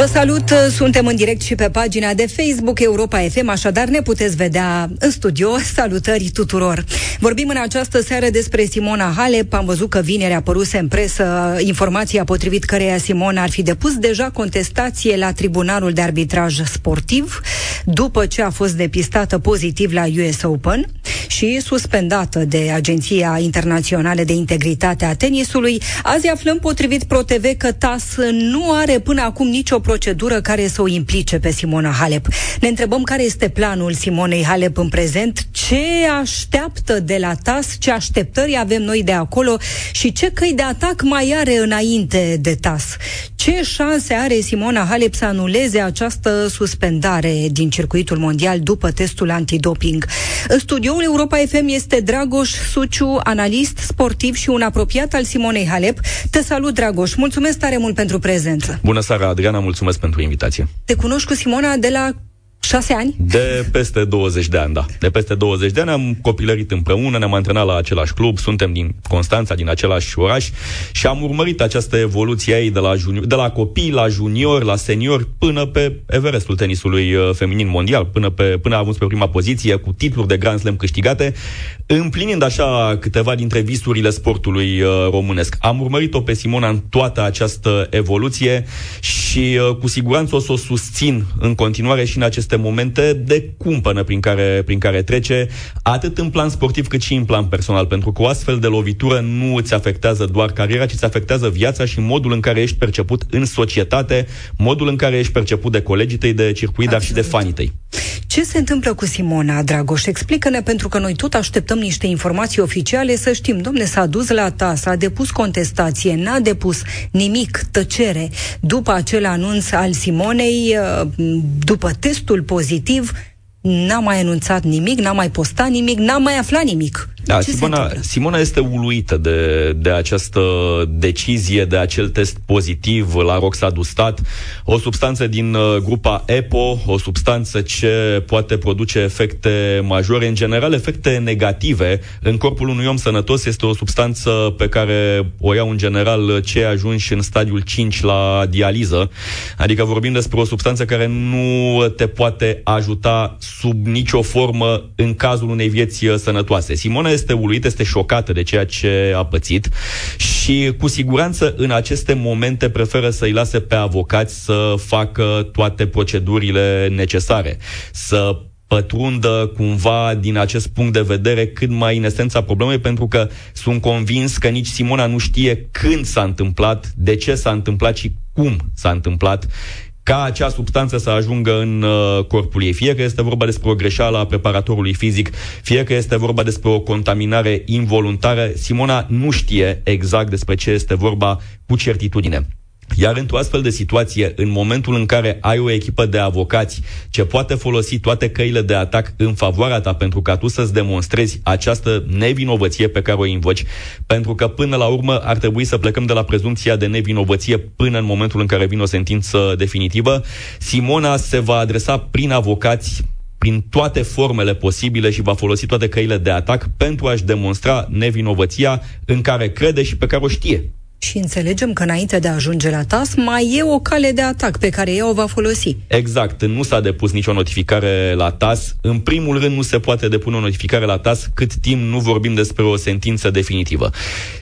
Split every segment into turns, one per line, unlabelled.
Vă salut, suntem în direct și pe pagina de Facebook Europa FM, așadar ne puteți vedea în studio. Salutări tuturor! Vorbim în această seară despre Simona Halep. Am văzut că vineri a apăruse în presă informația potrivit căreia Simona ar fi depus deja contestație la Tribunalul de Arbitraj Sportiv după ce a fost depistată pozitiv la US Open și suspendată de Agenția Internațională de Integritate a Tenisului. Azi aflăm potrivit ProTV că TAS nu are până acum nicio procedură care să o implice pe Simona Halep. Ne întrebăm care este planul Simonei Halep în prezent, ce așteaptă de la TAS, ce așteptări avem noi de acolo și ce căi de atac mai are înainte de TAS. Ce șanse are Simona Halep să anuleze această suspendare din circuitul mondial după testul antidoping? În studioul Europa FM este Dragoș Suciu, analist sportiv și un apropiat al Simonei Halep. Te salut, Dragoș. Mulțumesc tare mult pentru prezență.
Bună seara, Adriana, mulțumesc pentru invitație.
Te cunoști cu Simona de la Șase ani?
De peste 20 de ani, da. De peste 20 de ani am copilărit împreună, ne-am antrenat la același club, suntem din Constanța, din același oraș și am urmărit această evoluție ei de la, junior, de la copii la junior, la senior, până pe Everestul tenisului uh, feminin mondial, până, pe, până a ajuns pe prima poziție, cu titluri de Grand Slam câștigate, împlinind așa câteva dintre visurile sportului uh, românesc. Am urmărit-o pe Simona în toată această evoluție și uh, cu siguranță o să o susțin în continuare și în aceste momente de cumpănă prin care, prin care trece, atât în plan sportiv cât și în plan personal, pentru că o astfel de lovitură nu îți afectează doar cariera, ci îți afectează viața și modul în care ești perceput în societate, modul în care ești perceput de colegii tăi de circuit, Absolut. dar și de fanii tăi.
Ce se întâmplă cu Simona, Dragoș? Explică-ne, pentru că noi tot așteptăm niște informații oficiale să știm. Domne, s-a dus la TAS, a depus contestație, n-a depus nimic, tăcere. După acel anunț al Simonei, uh, după testul pozitiv, n-a mai anunțat nimic, n-a mai postat nimic, n-a mai aflat nimic.
Da, Simona, Simona este uluită de, de această decizie, de acel test pozitiv la roxadustat, o substanță din uh, grupa EPO, o substanță ce poate produce efecte majore, în general efecte negative în corpul unui om sănătos. Este o substanță pe care o iau în general cei ajunși în stadiul 5 la dializă, adică vorbim despre o substanță care nu te poate ajuta sub nicio formă în cazul unei vieți uh, sănătoase. Simona este uluită, este șocată de ceea ce a pățit și cu siguranță în aceste momente preferă să-i lase pe avocați să facă toate procedurile necesare, să pătrundă cumva din acest punct de vedere cât mai în esența problemei, pentru că sunt convins că nici Simona nu știe când s-a întâmplat, de ce s-a întâmplat și cum s-a întâmplat ca acea substanță să ajungă în uh, corpul ei. Fie că este vorba despre o greșeală a preparatorului fizic, fie că este vorba despre o contaminare involuntară, Simona nu știe exact despre ce este vorba cu certitudine. Iar într-o astfel de situație, în momentul în care ai o echipă de avocați ce poate folosi toate căile de atac în favoarea ta pentru ca tu să-ți demonstrezi această nevinovăție pe care o invoci, pentru că până la urmă ar trebui să plecăm de la prezumția de nevinovăție până în momentul în care vine o sentință definitivă, Simona se va adresa prin avocați prin toate formele posibile și va folosi toate căile de atac pentru a-și demonstra nevinovăția în care crede și pe care o știe.
Și înțelegem că înainte de a ajunge la TAS mai e o cale de atac pe care ea o va folosi.
Exact, nu s-a depus nicio notificare la TAS. În primul rând nu se poate depune o notificare la TAS cât timp nu vorbim despre o sentință definitivă.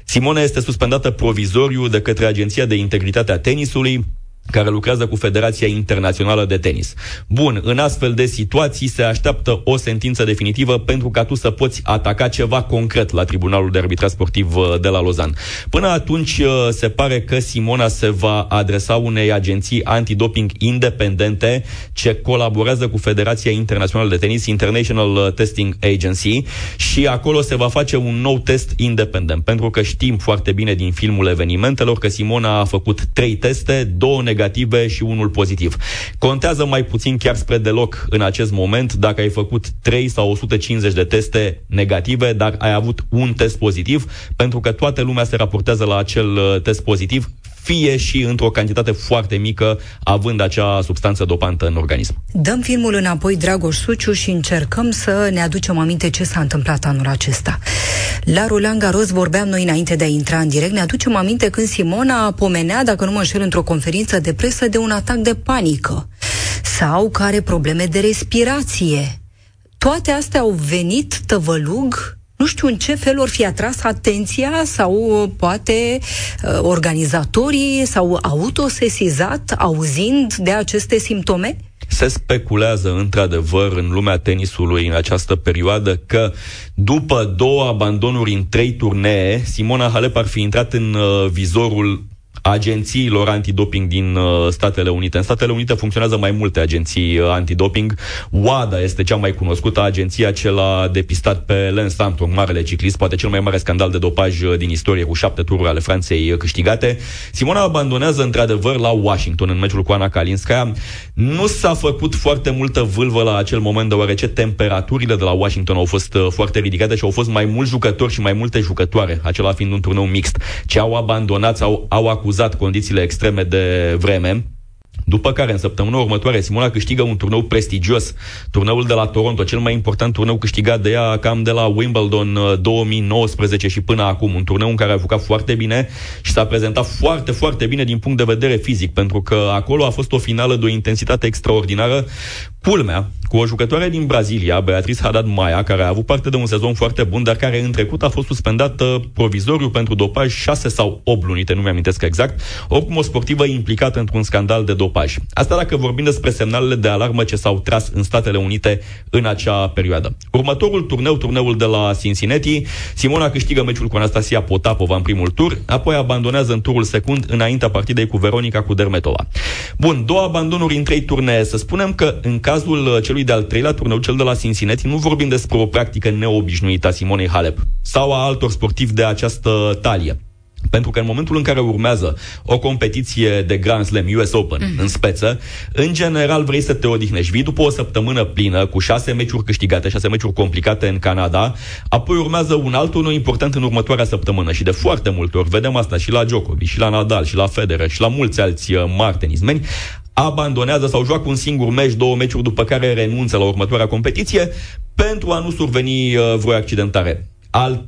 Simona este suspendată provizoriu de către Agenția de Integritate a Tenisului care lucrează cu Federația Internațională de Tenis. Bun, în astfel de situații se așteaptă o sentință definitivă pentru ca tu să poți ataca ceva concret la Tribunalul de Arbitraj Sportiv uh, de la Lozan. Până atunci uh, se pare că Simona se va adresa unei agenții antidoping independente ce colaborează cu Federația Internațională de Tenis, International Testing Agency, și acolo se va face un nou test independent. Pentru că știm foarte bine din filmul evenimentelor că Simona a făcut trei teste, două negative negative și unul pozitiv. Contează mai puțin chiar spre deloc în acest moment dacă ai făcut 3 sau 150 de teste negative, dar ai avut un test pozitiv, pentru că toată lumea se raportează la acel uh, test pozitiv, fie și într-o cantitate foarte mică, având acea substanță dopantă în organism.
Dăm filmul înapoi, Dragoș Suciu, și încercăm să ne aducem aminte ce s-a întâmplat anul acesta. La Roland Garros vorbeam noi înainte de a intra în direct, ne aducem aminte când Simona pomenea, dacă nu mă înșel, într-o conferință de presă de un atac de panică sau care probleme de respirație. Toate astea au venit tăvălug nu știu în ce fel or fi atras atenția sau uh, poate uh, organizatorii s-au autosesizat auzind de aceste simptome?
Se speculează într-adevăr în lumea tenisului în această perioadă că după două abandonuri în trei turnee, Simona Halep ar fi intrat în uh, vizorul agențiilor antidoping din uh, Statele Unite. În Statele Unite funcționează mai multe agenții uh, antidoping. WADA este cea mai cunoscută, agenția ce l-a depistat pe Lance Armstrong, marele ciclist, poate cel mai mare scandal de dopaj uh, din istorie, cu șapte tururi ale Franței câștigate. Simona abandonează într-adevăr la Washington în meciul cu Ana Kalinskaya. Nu s-a făcut foarte multă vâlvă la acel moment, deoarece temperaturile de la Washington au fost foarte ridicate și au fost mai mulți jucători și mai multe jucătoare, acela fiind un turneu mixt, ce au abandonat sau au acuzat acuzat condițiile extreme de vreme, după care, în săptămâna următoare, Simona câștigă un turneu prestigios, turneul de la Toronto, cel mai important turneu câștigat de ea cam de la Wimbledon 2019 uh, și până acum. Un turneu în care a jucat foarte bine și s-a prezentat foarte, foarte bine din punct de vedere fizic, pentru că acolo a fost o finală de o intensitate extraordinară. Culmea, cu o jucătoare din Brazilia, Beatriz Haddad Maia, care a avut parte de un sezon foarte bun, dar care în trecut a fost suspendată provizoriu pentru dopaj 6 sau 8 lunite, nu mi-amintesc exact, oricum o sportivă implicată într-un scandal de dopaj. Asta dacă vorbim despre semnalele de alarmă ce s-au tras în Statele Unite în acea perioadă. Următorul turneu, turneul de la Cincinnati, Simona câștigă meciul cu Anastasia Potapova în primul tur, apoi abandonează în turul secund înaintea partidei cu Veronica cu Dermetova. Bun, două abandonuri în trei turnee. Să spunem că în cazul celui celui de-al treilea turneu, cel de la Cincinnati, nu vorbim despre o practică neobișnuită a Simonei Halep sau a altor sportivi de această talie. Pentru că în momentul în care urmează o competiție de Grand Slam US Open mm. în speță, în general vrei să te odihnești. Vii după o săptămână plină, cu șase meciuri câștigate, șase meciuri complicate în Canada, apoi urmează un alt turneu important în următoarea săptămână și de foarte multe ori vedem asta și la Djokovic, și la Nadal, și la Federer, și la mulți alți uh, mari tenismeni, abandonează sau joacă un singur meci, două meciuri, după care renunță la următoarea competiție pentru a nu surveni uh, vreo accidentare. Al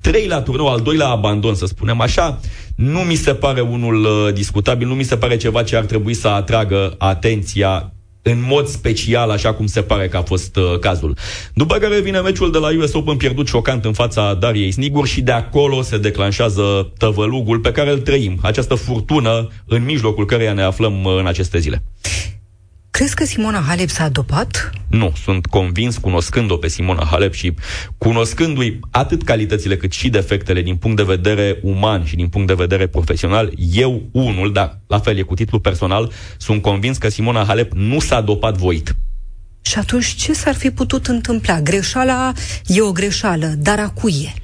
treilea turneu, al doilea abandon, să spunem așa, nu mi se pare unul uh, discutabil, nu mi se pare ceva ce ar trebui să atragă atenția în mod special, așa cum se pare că a fost uh, cazul. După care vine meciul de la US Open pierdut șocant în fața Dariei Snigur și de acolo se declanșează tăvălugul pe care îl trăim, această furtună în mijlocul căreia ne aflăm uh, în aceste zile.
Crezi că Simona Halep s-a dopat?
Nu, sunt convins, cunoscând-o pe Simona Halep și cunoscându-i atât calitățile cât și defectele din punct de vedere uman și din punct de vedere profesional, eu unul, dar la fel e cu titlu personal, sunt convins că Simona Halep nu s-a dopat voit.
Și atunci ce s-ar fi putut întâmpla? Greșeala e o greșeală, dar a cui e?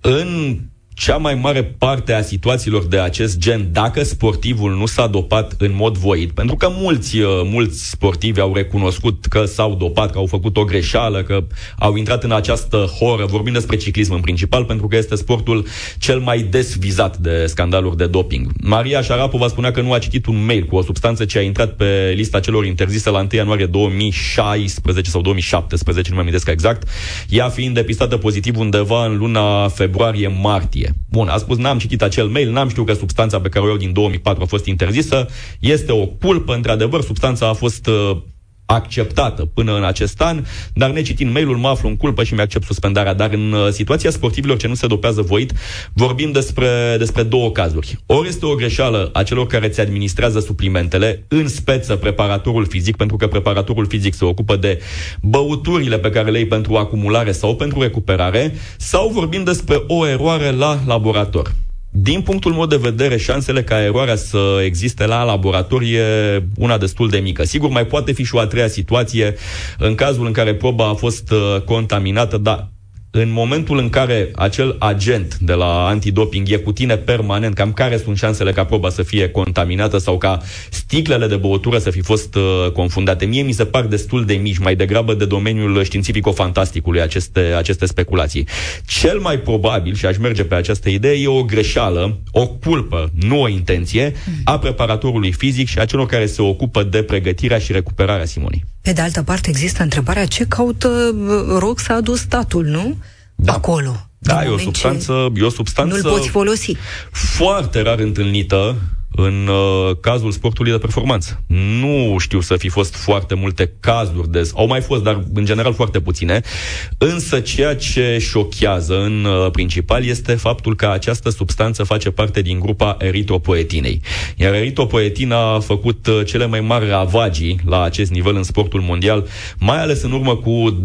În cea mai mare parte a situațiilor de acest gen, dacă sportivul nu s-a dopat în mod voit, pentru că mulți, uh, mulți sportivi au recunoscut că s-au dopat, că au făcut o greșeală, că au intrat în această horă, vorbim despre ciclism în principal, pentru că este sportul cel mai des vizat de scandaluri de doping. Maria Șarapova spunea că nu a citit un mail cu o substanță ce a intrat pe lista celor interzise la 1 ianuarie 2016 sau 2017, nu mai amintesc exact, ea fiind depistată pozitiv undeva în luna februarie-martie. Bun, a spus, n-am citit acel mail, n-am știut că substanța pe care o iau din 2004 a fost interzisă, este o culpă, într-adevăr, substanța a fost uh, acceptată până în acest an, dar necitind mail-ul mă aflu în culpă și mi-accept suspendarea. Dar în uh, situația sportivilor ce nu se dopează voit, vorbim despre, despre două cazuri. Ori este o greșeală a celor care ți administrează suplimentele, în speță preparatorul fizic, pentru că preparatorul fizic se ocupă de băuturile pe care le iei pentru acumulare sau pentru recuperare, sau vorbim despre o eroare la laborator. Din punctul meu de vedere, șansele ca eroarea să existe la laborator e una destul de mică. Sigur, mai poate fi și o a treia situație în cazul în care proba a fost uh, contaminată, dar în momentul în care acel agent de la antidoping e cu tine permanent, cam care sunt șansele ca proba să fie contaminată sau ca sticlele de băutură să fi fost uh, confundate. Mie mi se par destul de mici, mai degrabă de domeniul științifico-fantasticului aceste, aceste speculații. Cel mai probabil, și aș merge pe această idee, e o greșeală, o culpă, nu o intenție, a preparatorului fizic și a celor care se ocupă de pregătirea și recuperarea Simonii.
Pe de altă parte, există întrebarea ce caută uh, rog să adus statul, nu? Da. Acolo.
Da, e o substanță, e o substanță
nu-l poți folosi.
foarte rar întâlnită în uh, cazul sportului de performanță. Nu știu să fi fost foarte multe cazuri de... Au mai fost, dar în general foarte puține. Însă ceea ce șochează în uh, principal este faptul că această substanță face parte din grupa eritropoetinei. Iar eritropoetina a făcut uh, cele mai mari ravagii la acest nivel în sportul mondial, mai ales în urmă cu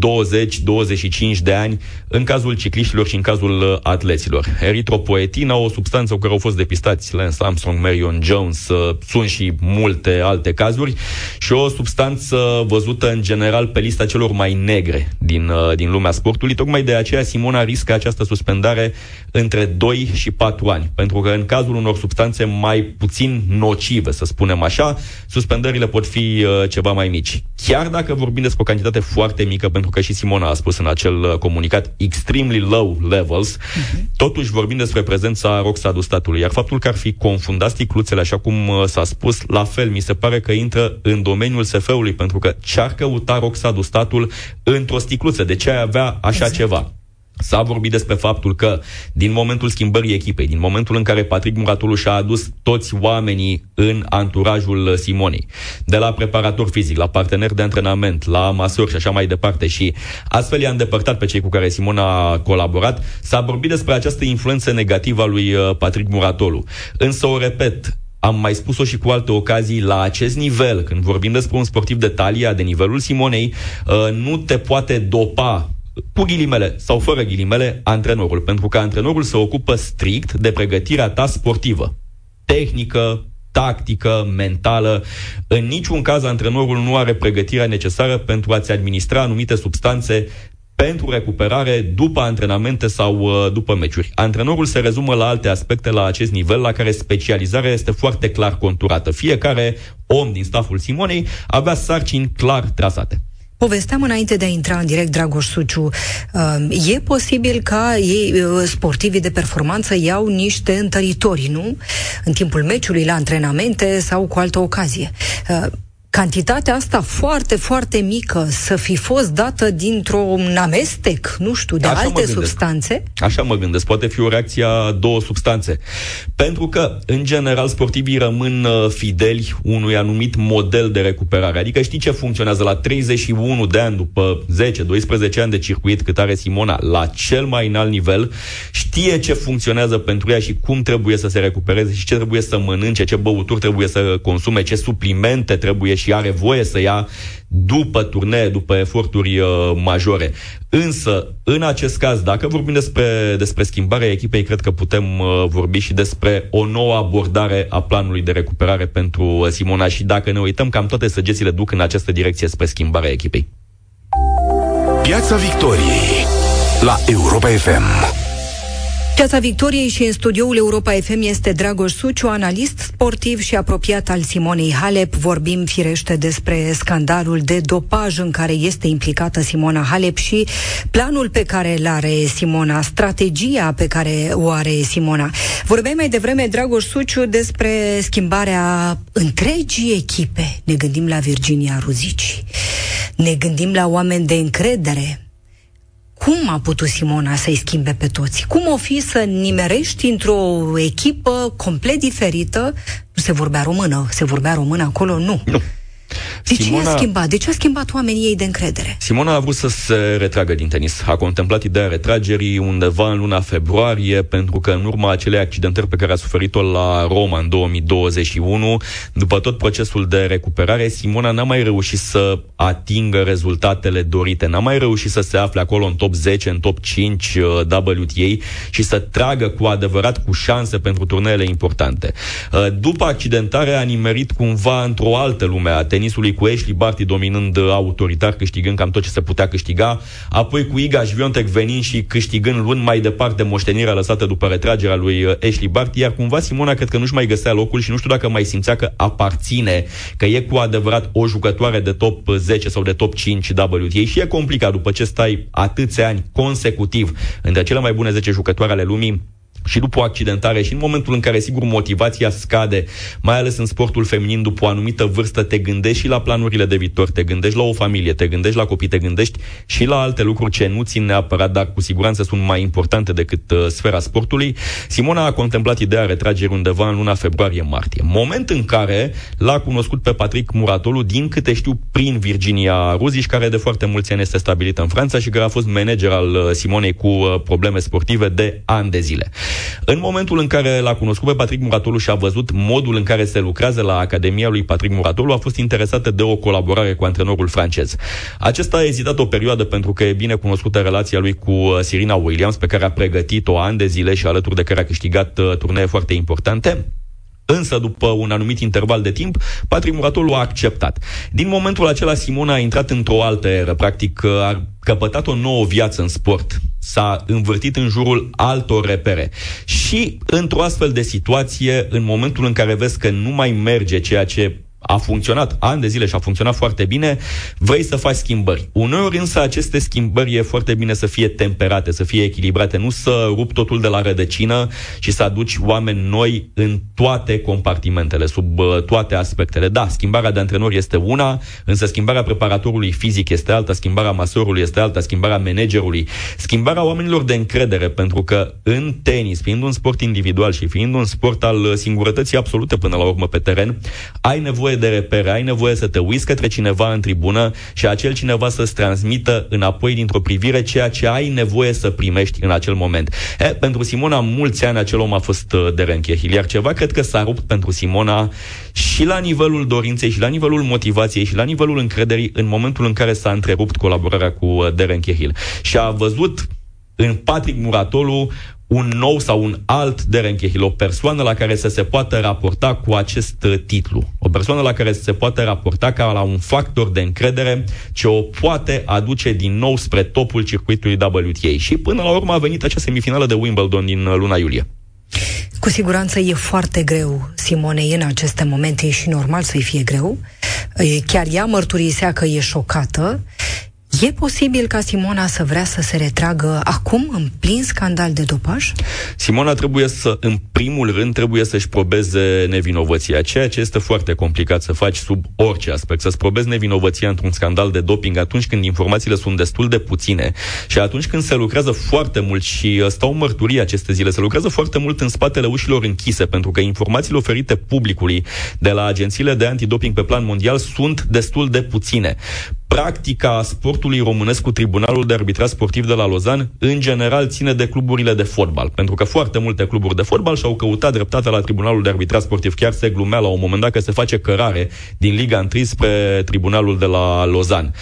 20-25 de ani, în cazul cicliștilor și în cazul uh, atleților. Eritropoetina, o substanță cu care au fost depistați Lance Armstrong, Marion Jones, uh, sunt și multe alte cazuri, și o substanță văzută în general pe lista celor mai negre din, uh, din lumea sportului. Tocmai de aceea Simona riscă această suspendare între 2 și 4 ani, pentru că în cazul unor substanțe mai puțin nocive, să spunem așa, suspendările pot fi uh, ceva mai mici. Chiar dacă vorbim despre o cantitate foarte mică, pentru că și Simona a spus în acel comunicat extremely low levels, uh-huh. totuși vorbim despre prezența roxadustatului, iar faptul că ar fi confundat sticluțe produsele, așa cum uh, s-a spus, la fel, mi se pare că intră în domeniul SF-ului, pentru că ce-ar căuta Roxadu statul într-o sticluță? De ce ai avea așa exact. ceva? S-a vorbit despre faptul că din momentul schimbării echipei, din momentul în care Patrick Muratulu și-a adus toți oamenii în anturajul Simonei, de la preparator fizic, la partener de antrenament, la masor și așa mai departe și astfel i-a îndepărtat pe cei cu care Simona a colaborat, s-a vorbit despre această influență negativă a lui uh, Patrick Muratolu. Însă o repet, am mai spus-o și cu alte ocazii, la acest nivel, când vorbim despre un sportiv de talia, de nivelul Simonei, uh, nu te poate dopa cu ghilimele sau fără ghilimele, antrenorul, pentru că antrenorul se ocupă strict de pregătirea ta sportivă. Tehnică, tactică, mentală. În niciun caz antrenorul nu are pregătirea necesară pentru a-ți administra anumite substanțe pentru recuperare după antrenamente sau uh, după meciuri. Antrenorul se rezumă la alte aspecte la acest nivel, la care specializarea este foarte clar conturată. Fiecare om din staful Simonei avea sarcini clar trasate.
Povesteam înainte de a intra în direct, Dragoș Suciu, uh, e posibil ca ei, uh, sportivii de performanță, iau niște întăritori, nu? În timpul meciului, la antrenamente sau cu altă ocazie cantitatea asta foarte, foarte mică să fi fost dată dintr-un amestec, nu știu, de Așa alte substanțe?
Așa mă gândesc. Poate fi o reacție a două substanțe. Pentru că, în general, sportivii rămân uh, fideli unui anumit model de recuperare. Adică știi ce funcționează la 31 de ani, după 10-12 ani de circuit cât are Simona, la cel mai înalt nivel, știe ce funcționează pentru ea și cum trebuie să se recupereze și ce trebuie să mănânce, ce băuturi trebuie să consume, ce suplimente trebuie și are voie să ia după turnee, după eforturi uh, majore. Însă, în acest caz, dacă vorbim despre, despre schimbarea echipei, cred că putem uh, vorbi și despre o nouă abordare a planului de recuperare pentru uh, Simona și dacă ne uităm, cam toate săgețile duc în această direcție spre schimbarea echipei.
Piața Victoriei la Europa FM.
Piața Victoriei și în studioul Europa FM este Dragoș Suciu, analist sportiv și apropiat al Simonei Halep. Vorbim firește despre scandalul de dopaj în care este implicată Simona Halep și planul pe care îl are Simona, strategia pe care o are Simona. Vorbeam mai devreme, Dragoș Suciu, despre schimbarea întregii echipe. Ne gândim la Virginia Ruzici. Ne gândim la oameni de încredere cum a putut Simona să-i schimbe pe toți? Cum o fi să nimerești într-o echipă complet diferită? Nu se vorbea română, se vorbea română acolo? Nu.
Nu.
De Simona... ce a schimbat? De ce a schimbat oamenii ei de încredere?
Simona a vrut să se retragă din tenis. A contemplat ideea retragerii undeva în luna februarie, pentru că în urma acelei accidentări pe care a suferit-o la Roma în 2021, după tot procesul de recuperare, Simona n-a mai reușit să atingă rezultatele dorite. N-a mai reușit să se afle acolo în top 10, în top 5 uh, WTA și să tragă cu adevărat cu șanse pentru turneele importante. Uh, după accidentare a nimerit cumva într-o altă lume a tenis tenisului cu Ashley Barty dominând uh, autoritar, câștigând cam tot ce se putea câștiga, apoi cu Iga Świątek venind și câștigând luând mai departe moștenirea lăsată după retragerea lui uh, Ashley Barty, iar cumva Simona cred că nu-și mai găsea locul și nu știu dacă mai simțea că aparține, că e cu adevărat o jucătoare de top 10 sau de top 5 WTA și e complicat. După ce stai atâția ani consecutiv între cele mai bune 10 jucătoare ale lumii și după o accidentare și în momentul în care, sigur, motivația scade, mai ales în sportul feminin, după o anumită vârstă, te gândești și la planurile de viitor, te gândești la o familie, te gândești la copii, te gândești și la alte lucruri ce nu țin neapărat, dar cu siguranță sunt mai importante decât uh, sfera sportului. Simona a contemplat ideea retragerii undeva în luna februarie-martie. Moment în care l-a cunoscut pe Patrick Muratolu, din câte știu, prin Virginia Ruziș, care de foarte mulți ani este stabilită în Franța și care a fost manager al uh, Simonei cu uh, probleme sportive de ani de zile. În momentul în care l-a cunoscut pe Patrick Muratolu și a văzut modul în care se lucrează la Academia lui Patrick Muratolu, a fost interesată de o colaborare cu antrenorul francez. Acesta a ezitat o perioadă pentru că e bine cunoscută relația lui cu uh, Serena Williams, pe care a pregătit-o ani de zile și alături de care a câștigat uh, turnee foarte importante. Însă, după un anumit interval de timp, Patrick Muratolu a acceptat. Din momentul acela, Simona a intrat într-o altă eră. Practic, a căpătat o nouă viață în sport. S-a învârtit în jurul altor repere. Și, într-o astfel de situație, în momentul în care vezi că nu mai merge ceea ce a funcționat ani de zile și a funcționat foarte bine, vrei să faci schimbări. Uneori însă aceste schimbări e foarte bine să fie temperate, să fie echilibrate, nu să rup totul de la rădăcină și să aduci oameni noi în toate compartimentele, sub uh, toate aspectele. Da, schimbarea de antrenor este una, însă schimbarea preparatorului fizic este alta, schimbarea masorului este alta, schimbarea managerului, schimbarea oamenilor de încredere, pentru că în tenis, fiind un sport individual și fiind un sport al singurătății absolute până la urmă pe teren, ai nevoie nevoie de repere, ai nevoie să te uiți către cineva în tribună și acel cineva să-ți transmită înapoi dintr-o privire ceea ce ai nevoie să primești în acel moment. E, pentru Simona, mulți ani acel om a fost uh, de Renchehil, iar ceva cred că s-a rupt pentru Simona și la nivelul dorinței, și la nivelul motivației, și la nivelul încrederii în momentul în care s-a întrerupt colaborarea cu uh, Deren Chehil. Și a văzut în Patrick Muratolu un nou sau un alt Darren Cahill, o persoană la care să se poată raporta cu acest uh, titlu, o persoană la care să se poată raporta ca la un factor de încredere ce o poate aduce din nou spre topul circuitului WTA. Și până la urmă a venit acea semifinală de Wimbledon din uh, luna iulie.
Cu siguranță e foarte greu Simonei în aceste momente, e și normal să-i fie greu. Chiar ea mărturisea că e șocată. E posibil ca Simona să vrea să se retragă acum, în plin scandal de dopaj?
Simona trebuie să, în primul rând, trebuie să-și probeze nevinovăția, ceea ce este foarte complicat să faci sub orice aspect. Să-ți probezi nevinovăția într-un scandal de doping atunci când informațiile sunt destul de puține și atunci când se lucrează foarte mult și uh, stau mărturii aceste zile, se lucrează foarte mult în spatele ușilor închise, pentru că informațiile oferite publicului de la agențiile de antidoping pe plan mondial sunt destul de puține practica sportului românesc cu Tribunalul de Arbitrat Sportiv de la Lozan, în general, ține de cluburile de fotbal. Pentru că foarte multe cluburi de fotbal și-au căutat dreptate la Tribunalul de Arbitrat Sportiv. Chiar se glumea la un moment dat că se face cărare din Liga 1 spre Tribunalul de la Lozan.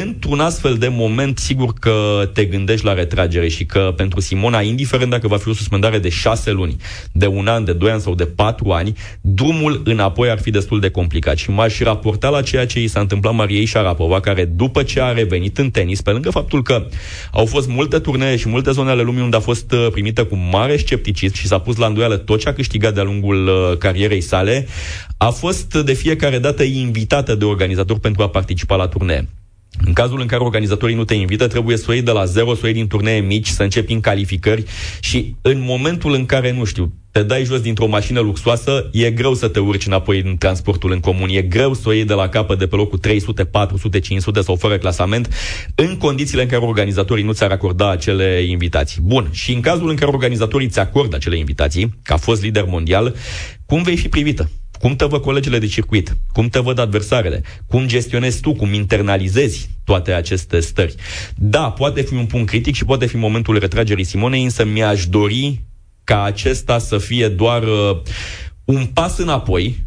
Într-un astfel de moment, sigur că te gândești la retragere și că pentru Simona, indiferent dacă va fi o suspendare de șase luni, de un an, de doi ani sau de patru ani, drumul înapoi ar fi destul de complicat. Și m-aș raporta la ceea ce i s-a întâmplat Mariei Șarapova, care după ce a revenit în tenis, pe lângă faptul că au fost multe turnee și multe zone ale lumii unde a fost uh, primită cu mare scepticism și s-a pus la îndoială tot ce a câștigat de-a lungul uh, carierei sale, a fost de fiecare dată invitată de organizator pentru a participa la turnee. În cazul în care organizatorii nu te invită, trebuie să o iei de la zero, să o iei din turnee mici, să începi în calificări și în momentul în care, nu știu, te dai jos dintr-o mașină luxoasă, e greu să te urci înapoi în transportul în comun, e greu să o iei de la capăt de pe locul 300, 400, 500 sau fără clasament, în condițiile în care organizatorii nu ți-ar acorda acele invitații. Bun, și în cazul în care organizatorii ți acordă acele invitații, ca fost lider mondial, cum vei fi privită? Cum te văd colegele de circuit? Cum te văd adversarele? Cum gestionezi tu? Cum internalizezi toate aceste stări? Da, poate fi un punct critic și poate fi momentul retragerii Simonei, însă mi-aș dori ca acesta să fie doar uh, un pas înapoi,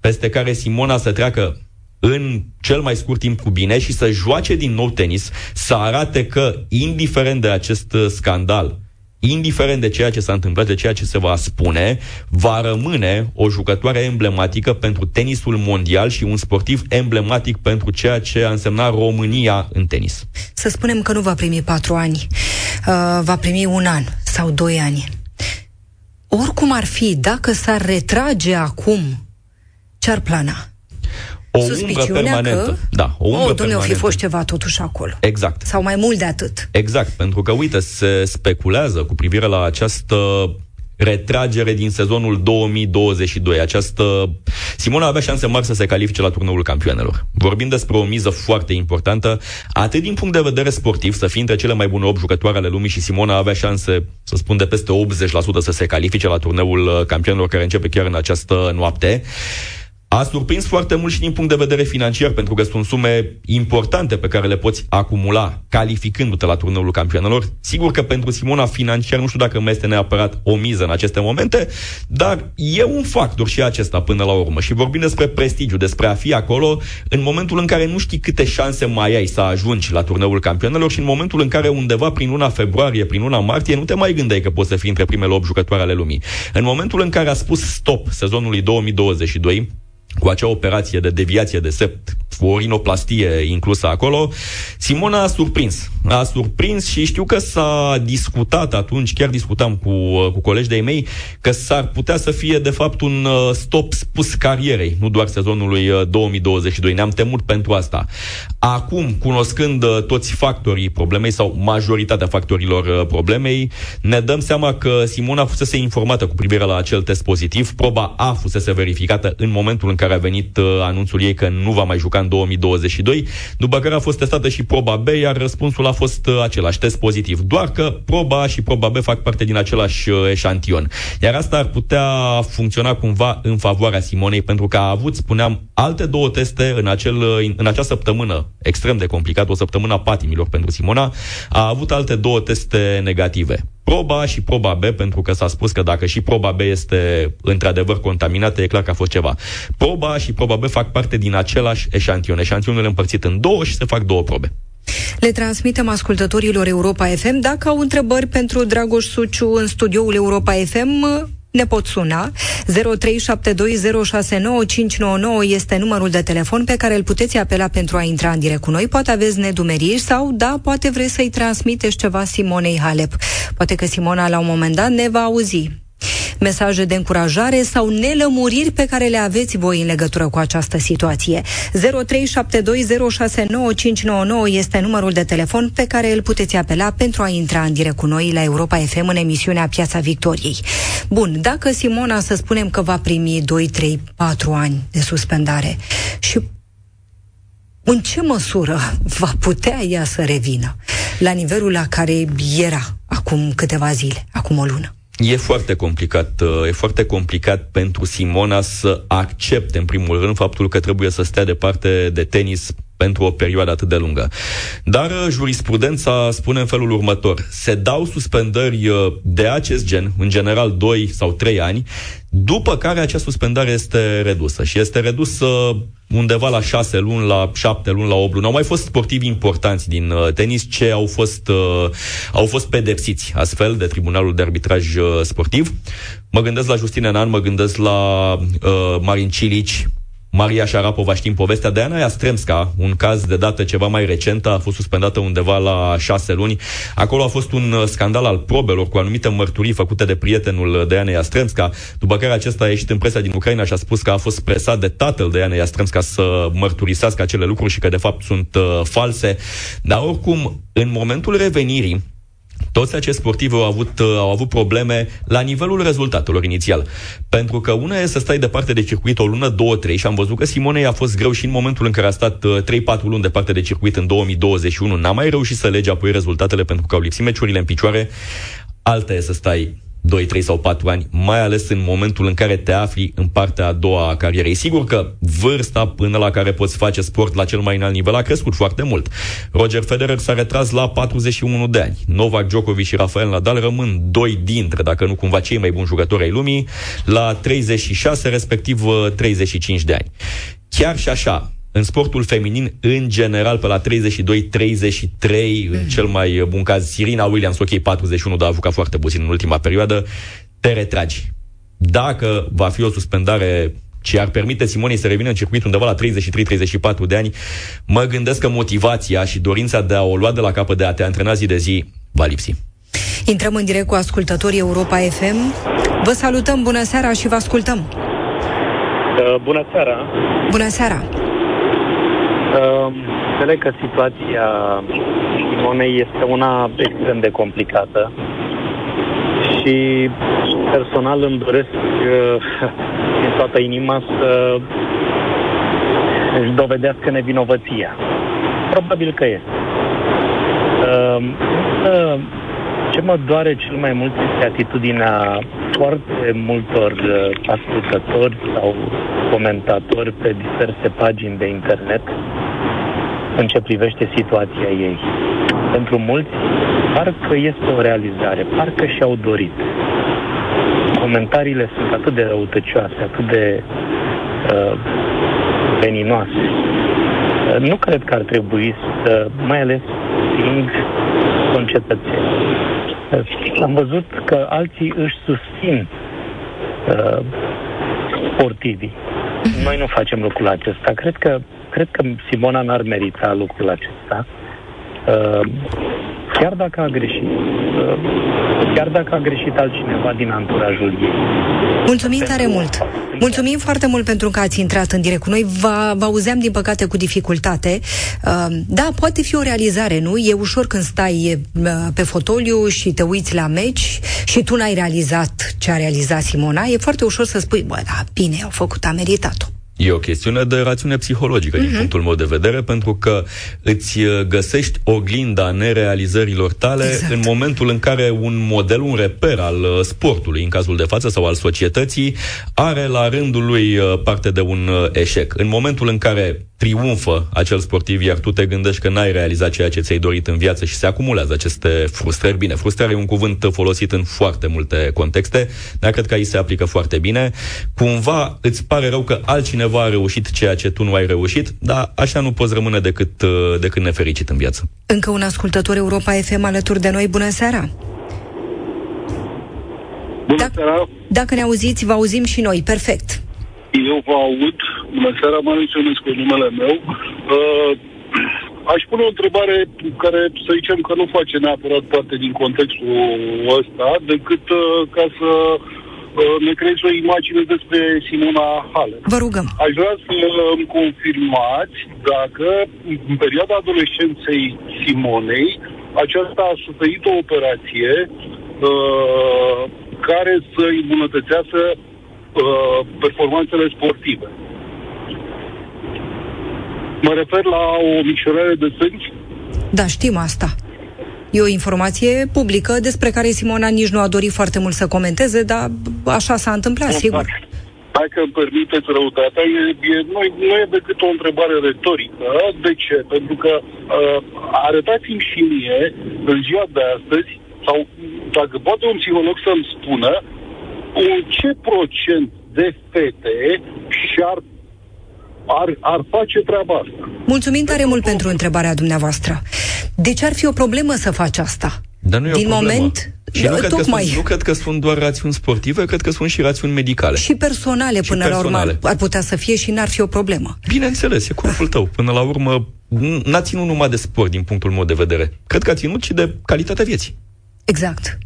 peste care Simona să treacă în cel mai scurt timp cu bine și să joace din nou tenis, să arate că, indiferent de acest uh, scandal, indiferent de ceea ce s-a întâmplat, de ceea ce se va spune, va rămâne o jucătoare emblematică pentru tenisul mondial și un sportiv emblematic pentru ceea ce a însemnat România în tenis.
Să spunem că nu va primi patru ani, uh, va primi un an sau doi ani. Oricum ar fi, dacă s-ar retrage acum, ce-ar plana?
O umbră permanentă. Că,
da, o umbră oh, permanentă. fi fost ceva totuși acolo.
Exact.
Sau mai mult de atât.
Exact, pentru că, uite, se speculează cu privire la această retragere din sezonul 2022. Această... Simona avea șanse mari să se califice la turneul campioanelor. Vorbim despre o miză foarte importantă, atât din punct de vedere sportiv, să fie între cele mai bune 8 jucătoare ale lumii și Simona avea șanse, să spun, de peste 80% să se califice la turneul campionelor care începe chiar în această noapte. A surprins foarte mult și din punct de vedere financiar, pentru că sunt sume importante pe care le poți acumula calificându-te la turneul campionelor. Sigur că pentru Simona financiar nu știu dacă mai este neapărat o miză în aceste momente, dar e un factor și acesta până la urmă. Și vorbim despre prestigiu, despre a fi acolo în momentul în care nu știi câte șanse mai ai să ajungi la turneul campionelor și în momentul în care undeva prin luna februarie, prin luna martie, nu te mai gândeai că poți să fii între primele 8 jucătoare ale lumii. În momentul în care a spus stop sezonului 2022, cu acea operație de deviație de sept, o rinoplastie inclusă acolo, Simona a surprins. A surprins și știu că s-a discutat atunci, chiar discutam cu, cu colegi de-ai mei, că s-ar putea să fie de fapt un uh, stop spus carierei, nu doar sezonului 2022. Uh, Ne-am temut pentru asta. Acum, cunoscând uh, toți factorii problemei sau majoritatea factorilor problemei, ne dăm seama că Simona fusese informată cu privire la acel test pozitiv, proba A fusese verificată în momentul în care a venit uh, anunțul ei că nu va mai juca în 2022, după care a fost testată și proba B, iar răspunsul a fost uh, același, test pozitiv. Doar că proba A și proba B fac parte din același uh, eșantion. Iar asta ar putea funcționa cumva în favoarea Simonei, pentru că a avut, spuneam, alte două teste în, acel, în acea săptămână extrem de complicată, o săptămână a patimilor pentru Simona, a avut alte două teste negative proba A și proba B, pentru că s-a spus că dacă și proba B este într-adevăr contaminată, e clar că a fost ceva. Proba A și proba B fac parte din același eșantion. Eșantionul împărțit în două și se fac două probe.
Le transmitem ascultătorilor Europa FM. Dacă au întrebări pentru Dragoș Suciu în studioul Europa FM, ne pot suna. 0372069599 este numărul de telefon pe care îl puteți apela pentru a intra în direct cu noi. Poate aveți nedumeriri sau, da, poate vreți să-i transmiteți ceva Simonei Halep. Poate că Simona la un moment dat ne va auzi mesaje de încurajare sau nelămuriri pe care le aveți voi în legătură cu această situație. 0372069599 este numărul de telefon pe care îl puteți apela pentru a intra în direct cu noi la Europa FM în emisiunea Piața Victoriei. Bun, dacă Simona să spunem că va primi 2, 3, 4 ani de suspendare și în ce măsură va putea ea să revină la nivelul la care era acum câteva zile, acum o lună?
E foarte complicat, uh, e foarte complicat pentru Simona să accepte în primul rând faptul că trebuie să stea departe de tenis pentru o perioadă atât de lungă. Dar uh, jurisprudența spune în felul următor. Se dau suspendări uh, de acest gen, în general 2 sau 3 ani, după care acea suspendare este redusă și este redusă undeva la 6 luni, la 7 luni, la 8 luni. Au mai fost sportivi importanți din uh, tenis ce au fost, uh, au fost pedepsiți astfel de Tribunalul de Arbitraj uh, Sportiv. Mă gândesc la Justine Nan, mă gândesc la uh, Marin Cilici, Maria Șarapova, știm povestea de Ana Iastremska, un caz de dată ceva mai recentă, a fost suspendată undeva la șase luni. Acolo a fost un uh, scandal al probelor cu anumite mărturii făcute de prietenul de Ana Iastremska, după care acesta a ieșit în presa din Ucraina și a spus că a fost presat de tatăl de Ana Iastremska să mărturisească acele lucruri și că de fapt sunt uh, false. Dar oricum, în momentul revenirii, toți acești sportivi au avut, uh, au avut probleme la nivelul rezultatelor inițial. Pentru că una e să stai departe de circuit o lună, două, trei și am văzut că Simonei a fost greu și în momentul în care a stat 3-4 uh, luni departe de circuit în 2021. N-a mai reușit să lege apoi rezultatele pentru că au lipsit meciurile în picioare. Alta e să stai 2, 3 sau 4 ani, mai ales în momentul în care te afli în partea a doua a carierei. Sigur că vârsta până la care poți face sport la cel mai înalt nivel a crescut foarte mult. Roger Federer s-a retras la 41 de ani. Novak Djokovic și Rafael Nadal rămân doi dintre, dacă nu cumva cei mai buni jucători ai lumii, la 36, respectiv 35 de ani. Chiar și așa, în sportul feminin, în general, pe la 32-33, mm. în cel mai bun caz, Sirina Williams, ok, 41, dar a jucat foarte puțin în ultima perioadă, te retragi. Dacă va fi o suspendare ce ar permite Simonei să revină în circuit undeva la 33-34 de ani, mă gândesc că motivația și dorința de a o lua de la capăt, de a te antrena zi de zi, va lipsi.
Intrăm în direct cu ascultătorii Europa FM. Vă salutăm, bună seara și vă ascultăm.
Uh, bună seara.
Bună seara.
Uh, înțeleg că situația Simonei este una extrem de complicată și personal îmi doresc uh, din toată inima să își dovedească nevinovăția. Probabil că este. Uh, ce mă doare cel mai mult este atitudinea foarte multor uh, ascultători sau comentatori pe diverse pagini de internet în ce privește situația ei. Pentru mulți, parcă este o realizare, parcă și-au dorit. Comentariile sunt atât de răutăcioase, atât de uh, veninoase. Uh, nu cred că ar trebui să, mai ales fiind concetățeni, uh, am văzut că alții își susțin uh, sportivii. Noi nu facem lucrul acesta. Cred că, cred că Simona n-ar merita lucrul acesta. Uh, chiar dacă a greșit, uh, chiar dacă a greșit altcineva din anturajul ei.
Mulțumim tare mult! Mulțumim foarte mult pentru că ați intrat în direct cu noi. Vă, vă auzeam, din păcate, cu dificultate. Uh, da, poate fi o realizare, nu? E ușor când stai pe fotoliu și te uiți la meci și tu n-ai realizat ce a realizat Simona. E foarte ușor să spui, bă, da, bine, au făcut, a meritat-o.
E o chestiune de rațiune psihologică, uh-huh. din mhm. punctul meu de vedere, pentru că îți uh, găsești oglinda nerealizărilor tale exact. în momentul în care un model, un reper al uh, sportului, în cazul de față, sau al societății, are la rândul lui uh, parte de un eșec. În momentul în care triumfă acel sportiv, iar tu te gândești că n-ai realizat ceea ce ți-ai dorit în viață și se acumulează aceste frustrări. Bine, frustrarea e un cuvânt folosit în foarte multe contexte, dar cred că aici se aplică foarte bine. Cumva îți pare rău că altcineva a reușit ceea ce tu nu ai reușit, dar așa nu poți rămâne decât, decât nefericit în viață.
Încă un ascultător Europa FM alături de noi. Bună seara!
Bună dacă, seara!
Dacă ne auziți, vă auzim și noi. Perfect.
Eu vă aud. Bună seara, mă menționez cu numele meu. Uh, aș pune o întrebare care să zicem că nu face neapărat parte din contextul ăsta, decât uh, ca să uh, ne creezi o imagine despre Simona Halep.
Vă rugăm.
Aș vrea să îmi confirmați dacă în perioada adolescenței Simonei aceasta a suferit o operație uh, care să îmbunătățească Uh, performanțele sportive. Mă refer la o micșorare de sângi.
Da, știm asta. E o informație publică despre care Simona nici nu a dorit foarte mult să comenteze, dar așa s-a întâmplat, exact. sigur.
Dacă îmi permiteți răutatea, e, e, nu, nu e decât o întrebare retorică. De ce? Pentru că uh, arătați-mi și mie, în ziua de astăzi, sau dacă poate un psiholog să-mi spună, în ce procent de fete și-ar ar, ar face treaba asta.
Mulțumim tare mult pentru întrebarea dumneavoastră. De ce ar fi o problemă să faci asta?
Dar nu e
Din
o problemă.
moment,
și nu, cred tocmai. Că sunt, nu cred că sunt doar rațiuni sportive, cred că sunt și rațiuni medicale.
Și personale, și până personale. la urmă, ar putea să fie și n-ar fi o problemă.
Bineînțeles, e corpul tău. Până la urmă, n-a ținut numai de sport, din punctul meu de vedere. Cred că a ținut și de calitatea vieții.
Exact.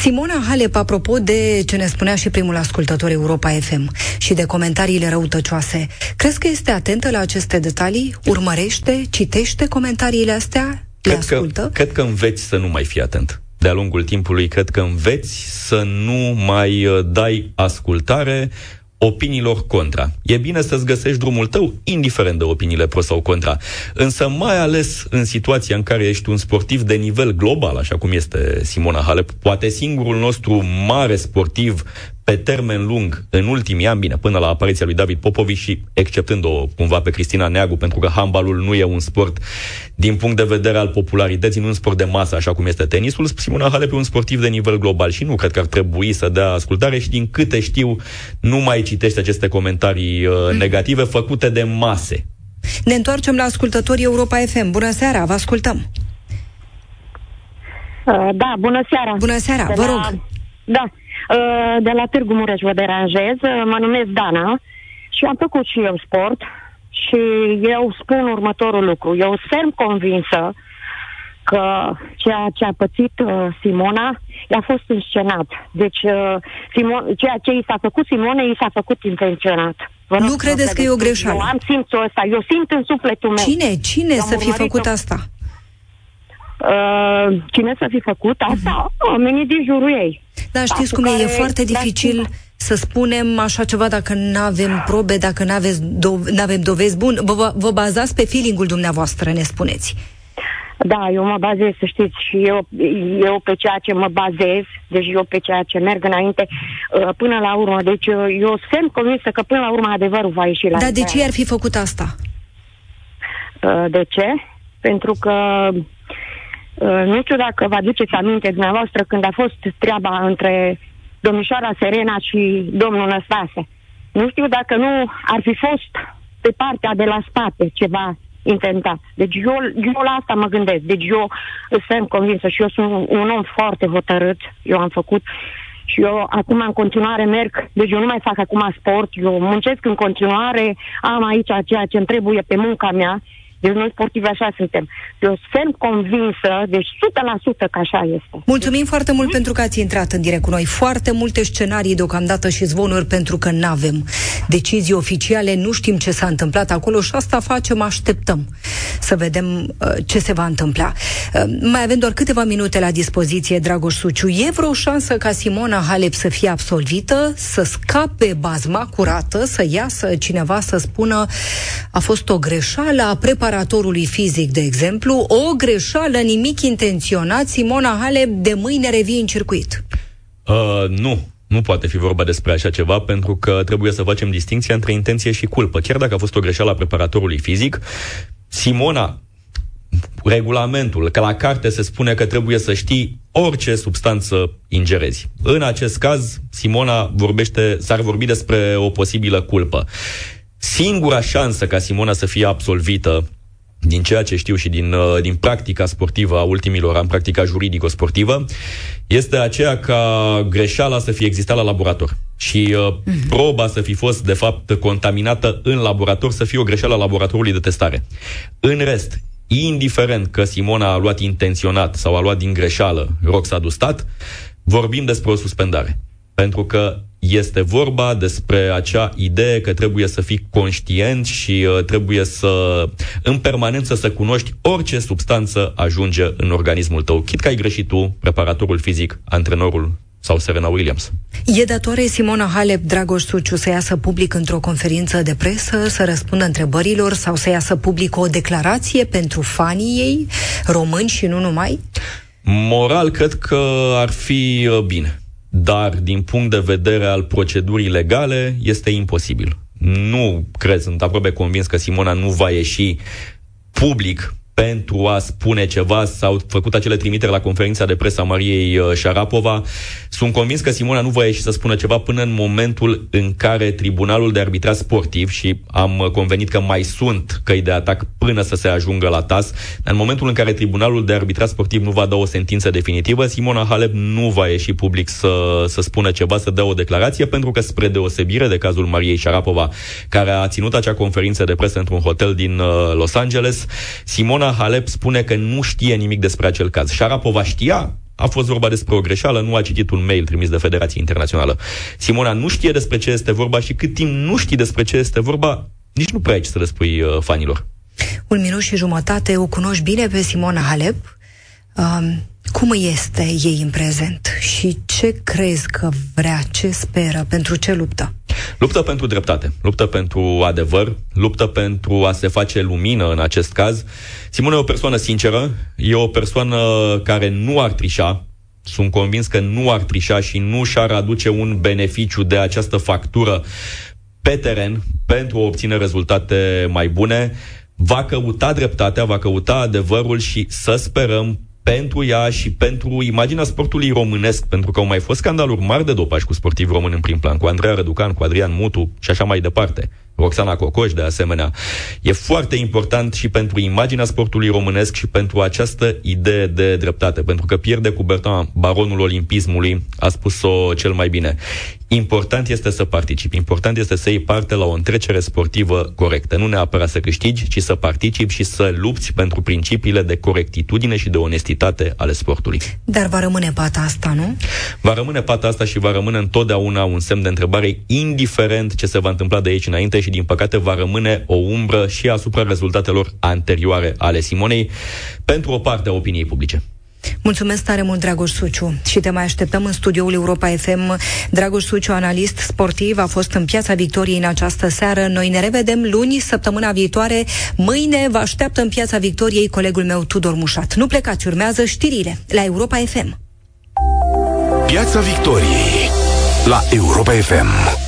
Simona Halep, apropo de ce ne spunea și primul ascultător Europa FM și de comentariile răutăcioase, crezi că este atentă la aceste detalii? Urmărește, citește comentariile astea? Le
cred
ascultă?
Că, cred că înveți să nu mai fii atent. De-a lungul timpului, cred că înveți să nu mai uh, dai ascultare opiniilor contra. E bine să-ți găsești drumul tău, indiferent de opiniile pro sau contra. Însă mai ales în situația în care ești un sportiv de nivel global, așa cum este Simona Halep, poate singurul nostru mare sportiv pe termen lung, în ultimii ani, bine, până la apariția lui David Popovici și exceptând-o cumva pe Cristina Neagu, pentru că handbalul nu e un sport din punct de vedere al popularității, nu un sport de masă, așa cum este tenisul, Simona Halep e un sportiv de nivel global și nu cred că ar trebui să dea ascultare și din câte știu, nu mai citește aceste comentarii uh, negative făcute de mase
Ne întoarcem la ascultătorii Europa FM. Bună seara, vă ascultăm.
Uh, da, bună seara.
Bună seara,
de
vă
la,
rog.
Da, uh, de la Târgu Mureș vă deranjez. Uh, Mă numesc Dana și am făcut și eu sport și eu spun următorul lucru. Eu sunt ferm convinsă că ceea ce a pățit uh, Simona i-a fost înscenat. Deci uh, Simon, ceea ce i s-a făcut Simone, i s-a făcut intenționat. Vă rog
Nu
să
credeți că e o
credeți.
greșeală?
Eu am simțul ăsta, eu simt în sufletul meu.
Cine? Cine
Eu am
să fi
urmărit-o-
făcut asta?
Uh, cine să fi făcut asta? Oamenii din jurul ei.
Da, știți
cu
cum e, e
care-
foarte
da,
dificil
știu.
să spunem așa ceva dacă nu avem probe, dacă nu avem dovezi bun. Vă, vă- vă bazați pe feeling-ul dumneavoastră, ne spuneți.
Da, eu mă bazez, să știți, și eu, eu pe ceea ce mă bazez, deci eu pe ceea ce merg înainte, uh, până la urmă. Deci uh, eu sunt convinsă că până la urmă adevărul va ieși la
Dar de ce
iveală.
ar fi făcut asta?
Uh, De ce? Pentru că uh, nu știu dacă vă aduceți aminte dumneavoastră când a fost treaba între domnișoara Serena și domnul Năstase. Nu știu dacă nu ar fi fost pe partea de la spate ceva intentat. Deci eu, eu la asta mă gândesc. Deci eu sunt convinsă și eu sunt un om foarte hotărât. Eu am făcut și eu acum în continuare merg, deci eu nu mai fac acum sport, eu muncesc în continuare, am aici ceea ce îmi trebuie pe munca mea, deci noi sportivi așa suntem. Eu sunt convinsă, deci 100% că așa este.
Mulțumim foarte mult pentru că ați intrat în direct cu noi. Foarte multe scenarii deocamdată și zvonuri pentru că nu avem decizii oficiale, nu știm ce s-a întâmplat acolo și asta facem, așteptăm să vedem uh, ce se va întâmpla. Uh, mai avem doar câteva minute la dispoziție, Dragoș Suciu. E vreo șansă ca Simona Halep să fie absolvită, să scape bazma curată, să iasă cineva să spună a fost o greșeală a preparatorului fizic, de exemplu, o greșeală, nimic intenționat, Simona Halep de mâine revii în circuit.
Uh, nu, nu poate fi vorba despre așa ceva, pentru că trebuie să facem distinția între intenție și culpă. Chiar dacă a fost o greșeală a preparatorului fizic, Simona, regulamentul, că la carte se spune că trebuie să știi orice substanță ingerezi. În acest caz, Simona vorbește, s-ar vorbi despre o posibilă culpă. Singura șansă ca Simona să fie absolvită din ceea ce știu și din, uh, din practica sportivă a ultimilor ani, practica juridico-sportivă, este aceea ca greșeala să fie existat la laborator și uh, mm-hmm. proba să fi fost, de fapt, contaminată în laborator, să fie o greșeală a laboratorului de testare. În rest, indiferent că Simona a luat intenționat sau a luat din greșeală roxadustat, vorbim despre o suspendare. Pentru că este vorba despre acea idee că trebuie să fii conștient și uh, trebuie să, în permanență, să cunoști orice substanță ajunge în organismul tău. Chit că ai greșit tu, preparatorul fizic, antrenorul sau Serena Williams.
E datoare Simona Halep, Dragoș Suciu, să iasă public într-o conferință de presă, să răspundă întrebărilor sau să iasă public o declarație pentru fanii ei, români și nu numai?
Moral, cred că ar fi uh, bine. Dar, din punct de vedere al procedurii legale, este imposibil. Nu cred, sunt aproape convins că Simona nu va ieși public pentru a spune ceva, s-au făcut acele trimiteri la conferința de presă a Mariei uh, Șarapova. Sunt convins că Simona nu va ieși să spună ceva până în momentul în care Tribunalul de Arbitraj Sportiv, și am uh, convenit că mai sunt căi de atac până să se ajungă la TAS, dar în momentul în care Tribunalul de Arbitraj Sportiv nu va da o sentință definitivă, Simona Halep nu va ieși public să, să spună ceva, să dea o declarație, pentru că spre deosebire de cazul Mariei Șarapova, care a ținut acea conferință de presă într-un hotel din uh, Los Angeles, Simona Halep spune că nu știe nimic despre acel caz. Șarapova știa, a fost vorba despre o greșeală, nu a citit un mail trimis de Federația Internațională. Simona nu știe despre ce este vorba și cât timp nu știi despre ce este vorba, nici nu prea ai ce să le spui uh, fanilor.
Un minut și jumătate, o cunoști bine pe Simona Halep. Um, cum este ei în prezent și ce crezi că vrea, ce speră, pentru ce luptă?
Luptă pentru dreptate, luptă pentru adevăr, luptă pentru a se face lumină în acest caz. Simona e o persoană sinceră, e o persoană care nu ar trișa, sunt convins că nu ar trișa și nu și-ar aduce un beneficiu de această factură pe teren pentru a obține rezultate mai bune. Va căuta dreptatea, va căuta adevărul și să sperăm pentru ea și pentru imaginea sportului românesc, pentru că au mai fost scandaluri mari de dopaj cu sportivi români în prim plan, cu Andreea Răducan, cu Adrian Mutu și așa mai departe. Roxana Cocoș, de asemenea. E foarte important și pentru imaginea sportului românesc și pentru această idee de dreptate, pentru că pierde cu Bertrand, baronul olimpismului, a spus-o cel mai bine. Important este să participi, important este să iei parte la o întrecere sportivă corectă. Nu neapărat să câștigi, ci să participi și să lupți pentru principiile de corectitudine și de onestitate ale sportului.
Dar va rămâne pata asta, nu?
Va rămâne pata asta și va rămâne întotdeauna un semn de întrebare, indiferent ce se va întâmpla de aici înainte și, din păcate, va rămâne o umbră și asupra rezultatelor anterioare ale Simonei pentru o parte a opiniei publice.
Mulțumesc tare mult, Dragoș Suciu. Și te mai așteptăm în studioul Europa FM. Dragoș Suciu, analist sportiv, a fost în Piața Victoriei în această seară. Noi ne revedem luni, săptămâna viitoare. Mâine vă așteaptă în Piața Victoriei colegul meu Tudor Mușat. Nu plecați, urmează știrile la Europa FM.
Piața Victoriei la Europa FM.